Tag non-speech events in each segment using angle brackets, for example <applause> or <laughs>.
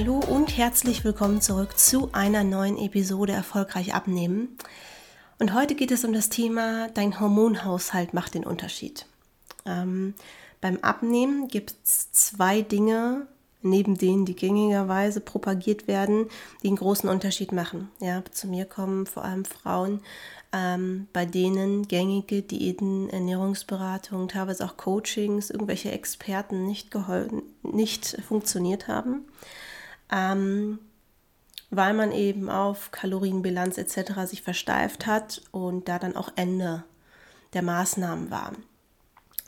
Hallo und herzlich willkommen zurück zu einer neuen Episode Erfolgreich abnehmen. Und heute geht es um das Thema, dein Hormonhaushalt macht den Unterschied. Ähm, beim Abnehmen gibt es zwei Dinge, neben denen, die gängigerweise propagiert werden, die einen großen Unterschied machen. Ja, zu mir kommen vor allem Frauen, ähm, bei denen gängige Diäten, Ernährungsberatungen, teilweise auch Coachings, irgendwelche Experten nicht, nicht funktioniert haben, ähm, weil man eben auf Kalorienbilanz etc. sich versteift hat und da dann auch Ende der Maßnahmen war.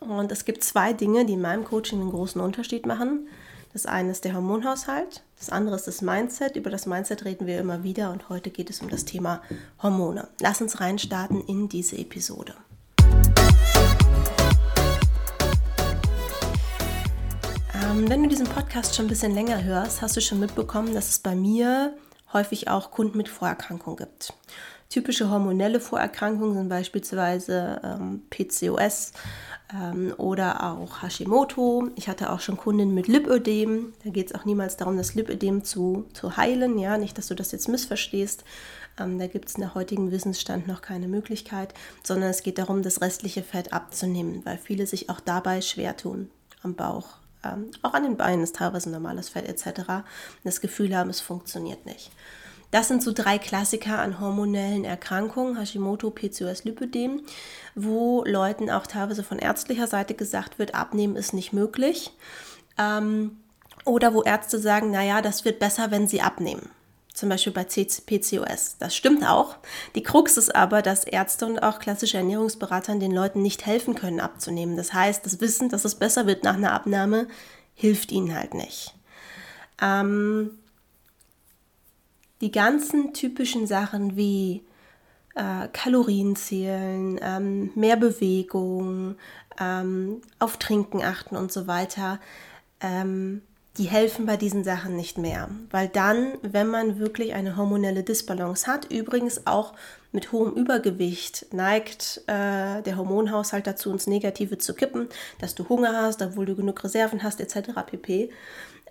Und es gibt zwei Dinge, die in meinem Coaching einen großen Unterschied machen. Das eine ist der Hormonhaushalt, das andere ist das Mindset. Über das Mindset reden wir immer wieder und heute geht es um das Thema Hormone. Lass uns reinstarten in diese Episode. Ähm, wenn du diesen Podcast schon ein bisschen länger hörst, hast du schon mitbekommen, dass es bei mir häufig auch Kunden mit Vorerkrankungen gibt. Typische hormonelle Vorerkrankungen sind beispielsweise ähm, PCOS, ähm, oder auch Hashimoto. Ich hatte auch schon Kundinnen mit Lipödem. Da geht es auch niemals darum, das Lipödem zu, zu heilen. Ja, nicht, dass du das jetzt missverstehst. Ähm, da gibt es in der heutigen Wissensstand noch keine Möglichkeit, sondern es geht darum, das restliche Fett abzunehmen, weil viele sich auch dabei schwer tun am Bauch. Ähm, auch an den Beinen ist teilweise normales Fett etc. Das Gefühl haben, es funktioniert nicht. Das sind so drei Klassiker an hormonellen Erkrankungen, Hashimoto, PCOS, Lipödem, wo Leuten auch teilweise von ärztlicher Seite gesagt wird, abnehmen ist nicht möglich. Ähm, oder wo Ärzte sagen, naja, das wird besser, wenn sie abnehmen. Zum Beispiel bei PCOS. Das stimmt auch. Die Krux ist aber, dass Ärzte und auch klassische Ernährungsberater den Leuten nicht helfen können, abzunehmen. Das heißt, das Wissen, dass es besser wird nach einer Abnahme, hilft ihnen halt nicht. Ähm, die ganzen typischen Sachen wie äh, Kalorien zählen, ähm, mehr Bewegung, ähm, auf Trinken achten und so weiter, ähm, die helfen bei diesen Sachen nicht mehr. Weil dann, wenn man wirklich eine hormonelle Disbalance hat, übrigens auch mit hohem Übergewicht neigt äh, der Hormonhaushalt dazu, ins Negative zu kippen, dass du Hunger hast, obwohl du genug Reserven hast, etc. pp.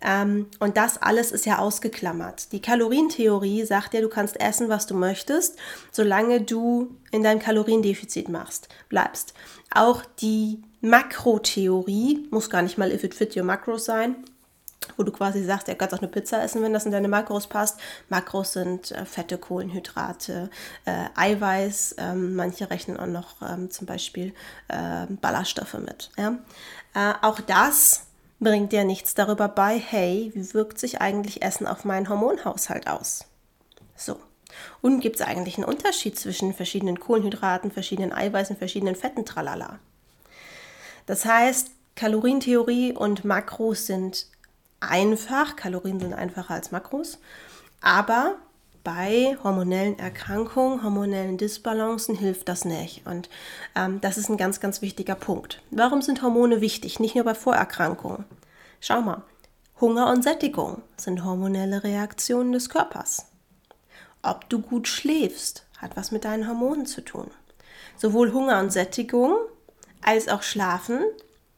Ähm, und das alles ist ja ausgeklammert. Die Kalorientheorie sagt ja, du kannst essen, was du möchtest, solange du in deinem Kaloriendefizit machst, bleibst. Auch die Makrotheorie muss gar nicht mal if it fit your macros sein, wo du quasi sagst, ja, kannst auch eine Pizza essen, wenn das in deine Makros passt. Makros sind äh, Fette, Kohlenhydrate, äh, Eiweiß. Ähm, manche rechnen auch noch ähm, zum Beispiel äh, Ballaststoffe mit. Ja? Äh, auch das bringt dir nichts darüber bei, hey, wie wirkt sich eigentlich Essen auf meinen Hormonhaushalt aus? So. Und gibt es eigentlich einen Unterschied zwischen verschiedenen Kohlenhydraten, verschiedenen Eiweißen, verschiedenen Fetten, tralala? Das heißt, Kalorientheorie und Makros sind einfach, Kalorien sind einfacher als Makros, aber bei hormonellen Erkrankungen, hormonellen Disbalancen hilft das nicht. Und ähm, das ist ein ganz, ganz wichtiger Punkt. Warum sind Hormone wichtig? Nicht nur bei Vorerkrankungen. Schau mal, Hunger und Sättigung sind hormonelle Reaktionen des Körpers. Ob du gut schläfst, hat was mit deinen Hormonen zu tun. Sowohl Hunger und Sättigung als auch Schlafen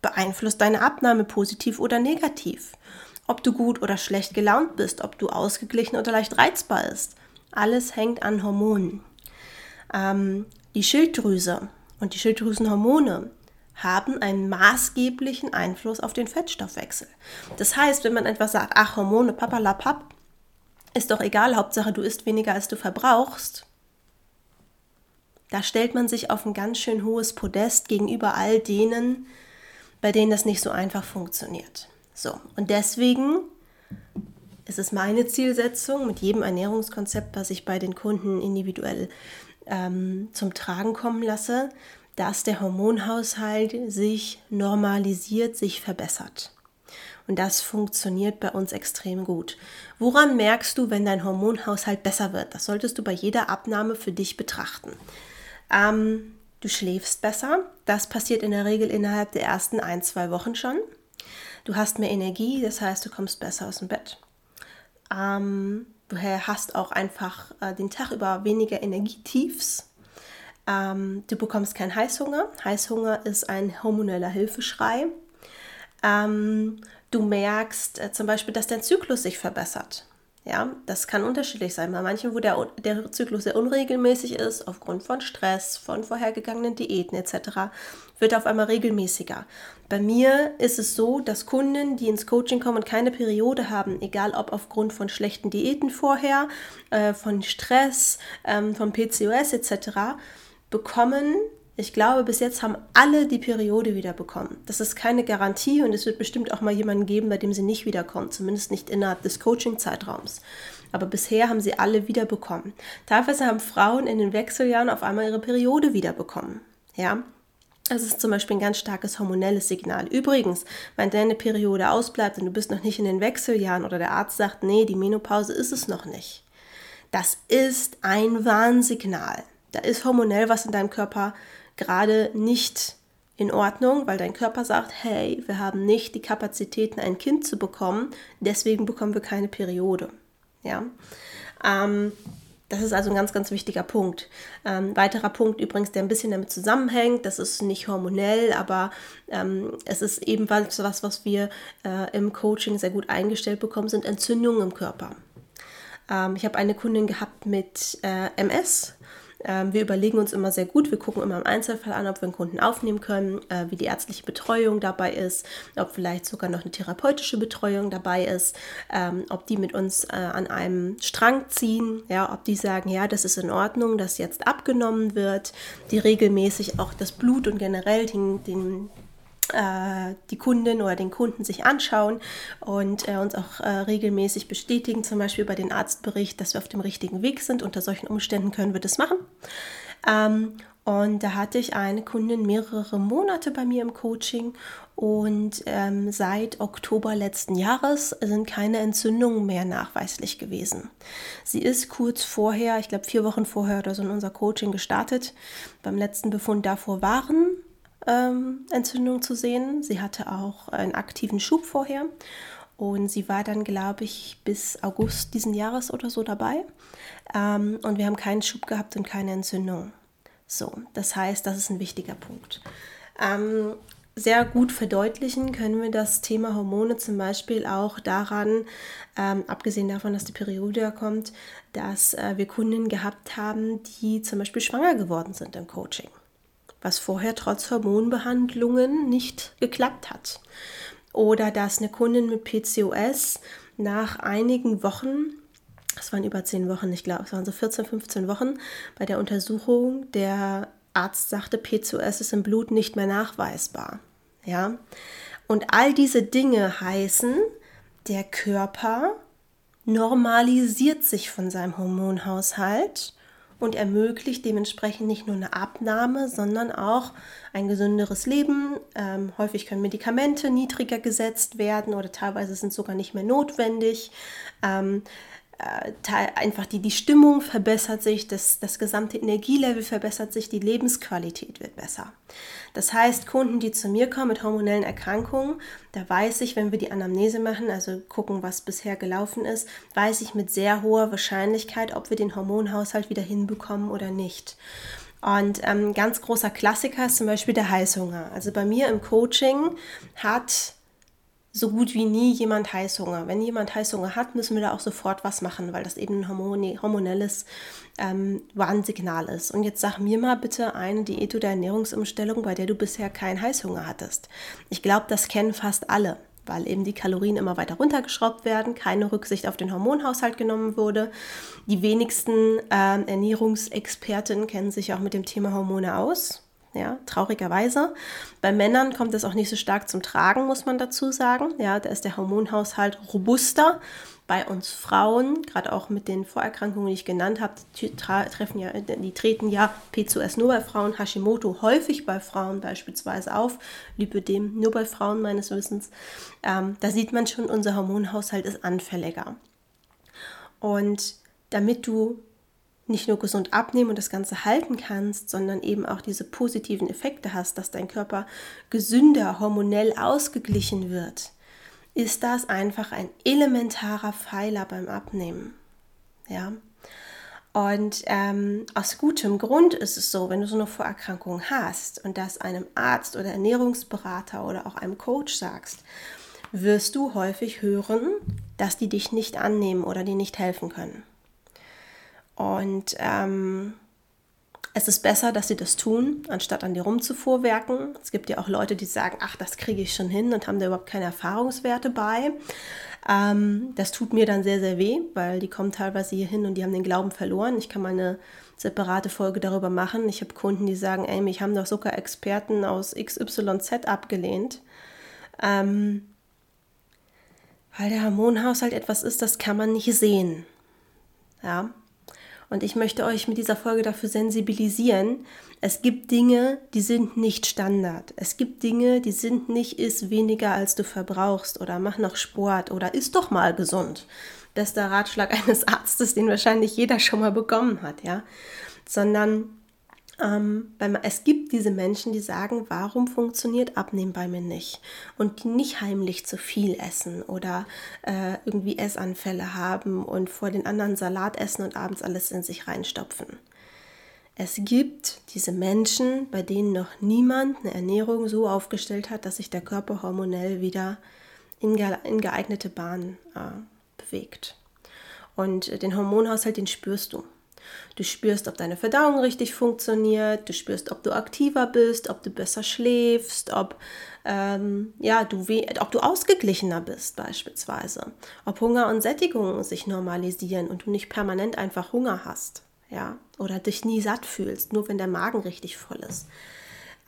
beeinflusst deine Abnahme positiv oder negativ ob du gut oder schlecht gelaunt bist, ob du ausgeglichen oder leicht reizbar ist. Alles hängt an Hormonen. Ähm, die Schilddrüse und die Schilddrüsenhormone haben einen maßgeblichen Einfluss auf den Fettstoffwechsel. Das heißt, wenn man etwas sagt, ach Hormone, papalapap, ist doch egal, Hauptsache du isst weniger als du verbrauchst, da stellt man sich auf ein ganz schön hohes Podest gegenüber all denen, bei denen das nicht so einfach funktioniert. So, und deswegen ist es meine Zielsetzung mit jedem Ernährungskonzept, was ich bei den Kunden individuell ähm, zum Tragen kommen lasse, dass der Hormonhaushalt sich normalisiert, sich verbessert. Und das funktioniert bei uns extrem gut. Woran merkst du, wenn dein Hormonhaushalt besser wird? Das solltest du bei jeder Abnahme für dich betrachten. Ähm, du schläfst besser. Das passiert in der Regel innerhalb der ersten ein, zwei Wochen schon. Du hast mehr Energie, das heißt, du kommst besser aus dem Bett. Ähm, du hast auch einfach äh, den Tag über weniger Energietiefs. Ähm, du bekommst keinen Heißhunger. Heißhunger ist ein hormoneller Hilfeschrei. Ähm, du merkst äh, zum Beispiel, dass dein Zyklus sich verbessert. Ja, das kann unterschiedlich sein. Bei manchen, wo der, der Zyklus sehr unregelmäßig ist, aufgrund von Stress, von vorhergegangenen Diäten etc., wird auf einmal regelmäßiger. Bei mir ist es so, dass Kunden, die ins Coaching kommen und keine Periode haben, egal ob aufgrund von schlechten Diäten vorher, äh, von Stress, ähm, von PCOS etc., bekommen ich glaube, bis jetzt haben alle die Periode wieder bekommen. Das ist keine Garantie und es wird bestimmt auch mal jemanden geben, bei dem sie nicht wiederkommt, zumindest nicht innerhalb des Coaching-Zeitraums. Aber bisher haben sie alle wiederbekommen. Teilweise haben Frauen in den Wechseljahren auf einmal ihre Periode wiederbekommen. Ja, das ist zum Beispiel ein ganz starkes hormonelles Signal. Übrigens, wenn deine Periode ausbleibt und du bist noch nicht in den Wechseljahren oder der Arzt sagt, nee, die Menopause ist es noch nicht. Das ist ein Warnsignal. Da ist hormonell was in deinem Körper gerade nicht in Ordnung, weil dein Körper sagt, hey, wir haben nicht die Kapazitäten, ein Kind zu bekommen, deswegen bekommen wir keine Periode. Ja. Ähm, das ist also ein ganz, ganz wichtiger Punkt. Ähm, weiterer Punkt übrigens, der ein bisschen damit zusammenhängt, das ist nicht hormonell, aber ähm, es ist ebenfalls was, was wir äh, im Coaching sehr gut eingestellt bekommen, sind Entzündungen im Körper. Ähm, ich habe eine Kundin gehabt mit äh, MS wir überlegen uns immer sehr gut, wir gucken immer im Einzelfall an, ob wir einen Kunden aufnehmen können, äh, wie die ärztliche Betreuung dabei ist, ob vielleicht sogar noch eine therapeutische Betreuung dabei ist, ähm, ob die mit uns äh, an einem Strang ziehen, ja, ob die sagen, ja, das ist in Ordnung, dass jetzt abgenommen wird, die regelmäßig auch das Blut und generell den, den die Kundin oder den Kunden sich anschauen und äh, uns auch äh, regelmäßig bestätigen, zum Beispiel bei den Arztbericht, dass wir auf dem richtigen Weg sind. Unter solchen Umständen können wir das machen. Ähm, und da hatte ich eine Kundin mehrere Monate bei mir im Coaching und ähm, seit Oktober letzten Jahres sind keine Entzündungen mehr nachweislich gewesen. Sie ist kurz vorher, ich glaube vier Wochen vorher oder so in unser Coaching gestartet. Beim letzten Befund davor waren ähm, Entzündung zu sehen. Sie hatte auch einen aktiven Schub vorher und sie war dann, glaube ich, bis August diesen Jahres oder so dabei. Ähm, und wir haben keinen Schub gehabt und keine Entzündung. So, das heißt, das ist ein wichtiger Punkt. Ähm, sehr gut verdeutlichen können wir das Thema Hormone zum Beispiel auch daran, ähm, abgesehen davon, dass die Periode kommt, dass äh, wir Kunden gehabt haben, die zum Beispiel schwanger geworden sind im Coaching was vorher trotz Hormonbehandlungen nicht geklappt hat. Oder dass eine Kundin mit PCOS nach einigen Wochen, das waren über zehn Wochen, ich glaube, es waren so 14, 15 Wochen, bei der Untersuchung der Arzt sagte, PCOS ist im Blut nicht mehr nachweisbar. Ja? Und all diese Dinge heißen, der Körper normalisiert sich von seinem Hormonhaushalt und ermöglicht dementsprechend nicht nur eine Abnahme, sondern auch ein gesünderes Leben. Ähm, häufig können Medikamente niedriger gesetzt werden oder teilweise sind sogar nicht mehr notwendig. Ähm, äh, einfach die, die Stimmung verbessert sich, das, das gesamte Energielevel verbessert sich, die Lebensqualität wird besser. Das heißt, Kunden, die zu mir kommen mit hormonellen Erkrankungen, da weiß ich, wenn wir die Anamnese machen, also gucken, was bisher gelaufen ist, weiß ich mit sehr hoher Wahrscheinlichkeit, ob wir den Hormonhaushalt wieder hinbekommen oder nicht. Und ähm, ganz großer Klassiker ist zum Beispiel der Heißhunger. Also bei mir im Coaching hat so gut wie nie jemand Heißhunger. Wenn jemand Heißhunger hat, müssen wir da auch sofort was machen, weil das eben ein hormonelles ähm, Warnsignal ist. Und jetzt sag mir mal bitte eine Diät oder Ernährungsumstellung, bei der du bisher keinen Heißhunger hattest. Ich glaube, das kennen fast alle weil eben die Kalorien immer weiter runtergeschraubt werden, keine Rücksicht auf den Hormonhaushalt genommen wurde. Die wenigsten äh, Ernährungsexperten kennen sich auch mit dem Thema Hormone aus ja, traurigerweise. Bei Männern kommt es auch nicht so stark zum Tragen, muss man dazu sagen. Ja, da ist der Hormonhaushalt robuster. Bei uns Frauen, gerade auch mit den Vorerkrankungen, die ich genannt habe, die, treffen ja, die treten ja P2S nur bei Frauen, Hashimoto häufig bei Frauen beispielsweise auf, Lipödem nur bei Frauen meines Wissens. Ähm, da sieht man schon, unser Hormonhaushalt ist anfälliger. Und damit du nicht nur gesund abnehmen und das Ganze halten kannst, sondern eben auch diese positiven Effekte hast, dass dein Körper gesünder, hormonell ausgeglichen wird, ist das einfach ein elementarer Pfeiler beim Abnehmen. Ja. Und ähm, aus gutem Grund ist es so, wenn du so eine Vorerkrankung hast und das einem Arzt oder Ernährungsberater oder auch einem Coach sagst, wirst du häufig hören, dass die dich nicht annehmen oder die nicht helfen können. Und ähm, es ist besser, dass sie das tun, anstatt an dir rumzufuhrwerken. Es gibt ja auch Leute, die sagen, ach, das kriege ich schon hin und haben da überhaupt keine Erfahrungswerte bei. Ähm, das tut mir dann sehr, sehr weh, weil die kommen teilweise hier hin und die haben den Glauben verloren. Ich kann mal eine separate Folge darüber machen. Ich habe Kunden, die sagen, ey, mich haben doch sogar Experten aus XYZ abgelehnt. Ähm, weil der Hormonhaushalt etwas ist, das kann man nicht sehen. Ja, und ich möchte euch mit dieser Folge dafür sensibilisieren. Es gibt Dinge, die sind nicht Standard. Es gibt Dinge, die sind nicht ist weniger als du verbrauchst oder mach noch Sport oder ist doch mal gesund. Das ist der Ratschlag <laughs> eines Arztes, den wahrscheinlich jeder schon mal bekommen hat, ja. Sondern ähm, es gibt diese Menschen, die sagen, warum funktioniert Abnehmen bei mir nicht? Und die nicht heimlich zu viel essen oder äh, irgendwie Essanfälle haben und vor den anderen Salat essen und abends alles in sich reinstopfen. Es gibt diese Menschen, bei denen noch niemand eine Ernährung so aufgestellt hat, dass sich der Körper hormonell wieder in, in geeignete Bahnen äh, bewegt. Und den Hormonhaushalt, den spürst du. Du spürst, ob deine Verdauung richtig funktioniert, du spürst, ob du aktiver bist, ob du besser schläfst, ob, ähm, ja, du ob du ausgeglichener bist beispielsweise, ob Hunger und Sättigung sich normalisieren und du nicht permanent einfach Hunger hast, ja, oder dich nie satt fühlst, nur wenn der Magen richtig voll ist.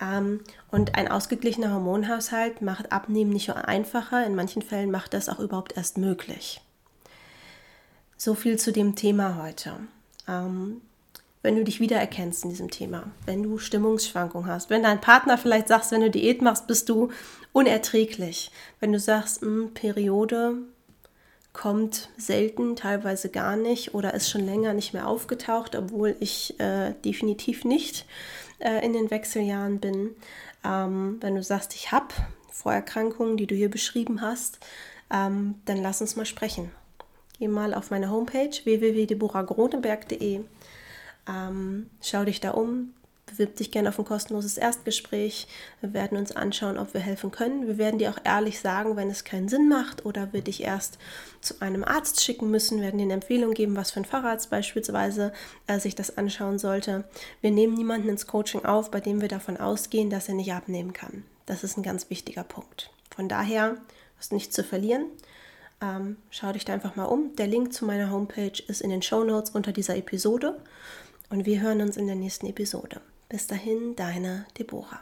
Ähm, und ein ausgeglichener Hormonhaushalt macht Abnehmen nicht nur einfacher, in manchen Fällen macht das auch überhaupt erst möglich. So viel zu dem Thema heute ähm, wenn du dich wiedererkennst in diesem Thema, wenn du Stimmungsschwankungen hast, wenn dein Partner vielleicht sagt, wenn du Diät machst, bist du unerträglich, wenn du sagst, mh, hm, Periode kommt selten, teilweise gar nicht oder ist schon länger nicht mehr aufgetaucht, obwohl ich äh, definitiv nicht äh, in den Wechseljahren bin. Ähm, wenn du sagst, ich habe Vorerkrankungen, die du hier beschrieben hast, ähm, dann lass uns mal sprechen geh mal auf meine Homepage www.deborahgroneberg.de. Ähm, schau dich da um, bewirb dich gerne auf ein kostenloses Erstgespräch. Wir werden uns anschauen, ob wir helfen können. Wir werden dir auch ehrlich sagen, wenn es keinen Sinn macht oder wir dich erst zu einem Arzt schicken müssen, wir werden dir eine Empfehlung geben, was für ein Facharzt beispielsweise äh, sich das anschauen sollte. Wir nehmen niemanden ins Coaching auf, bei dem wir davon ausgehen, dass er nicht abnehmen kann. Das ist ein ganz wichtiger Punkt. Von daher hast du nichts zu verlieren. Ähm, schau dich da einfach mal um. Der Link zu meiner Homepage ist in den Show Notes unter dieser Episode. Und wir hören uns in der nächsten Episode. Bis dahin, deine Deborah.